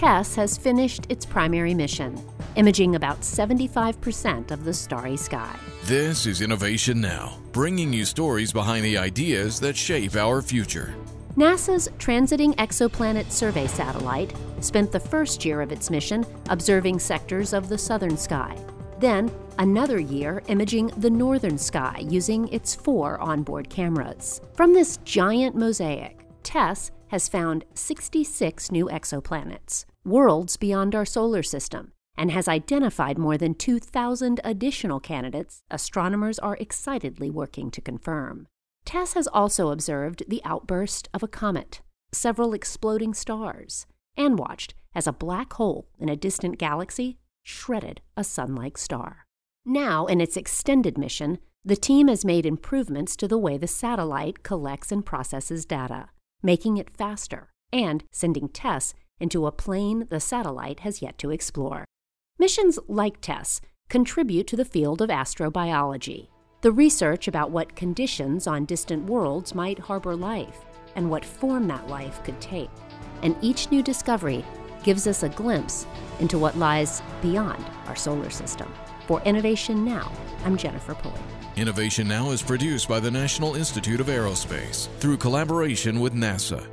TESS has finished its primary mission, imaging about 75% of the starry sky. This is Innovation Now, bringing you stories behind the ideas that shape our future. NASA's Transiting Exoplanet Survey satellite spent the first year of its mission observing sectors of the southern sky. Then, another year imaging the northern sky using its four onboard cameras. From this giant mosaic, TESS has found 66 new exoplanets, worlds beyond our solar system, and has identified more than 2,000 additional candidates astronomers are excitedly working to confirm. TESS has also observed the outburst of a comet, several exploding stars, and watched as a black hole in a distant galaxy shredded a sun like star. Now, in its extended mission, the team has made improvements to the way the satellite collects and processes data, making it faster and sending TESS into a plane the satellite has yet to explore. Missions like TESS contribute to the field of astrobiology, the research about what conditions on distant worlds might harbor life and what form that life could take. And each new discovery gives us a glimpse into what lies beyond our solar system. For Innovation Now, I'm Jennifer Pulley. Innovation Now is produced by the National Institute of Aerospace through collaboration with NASA.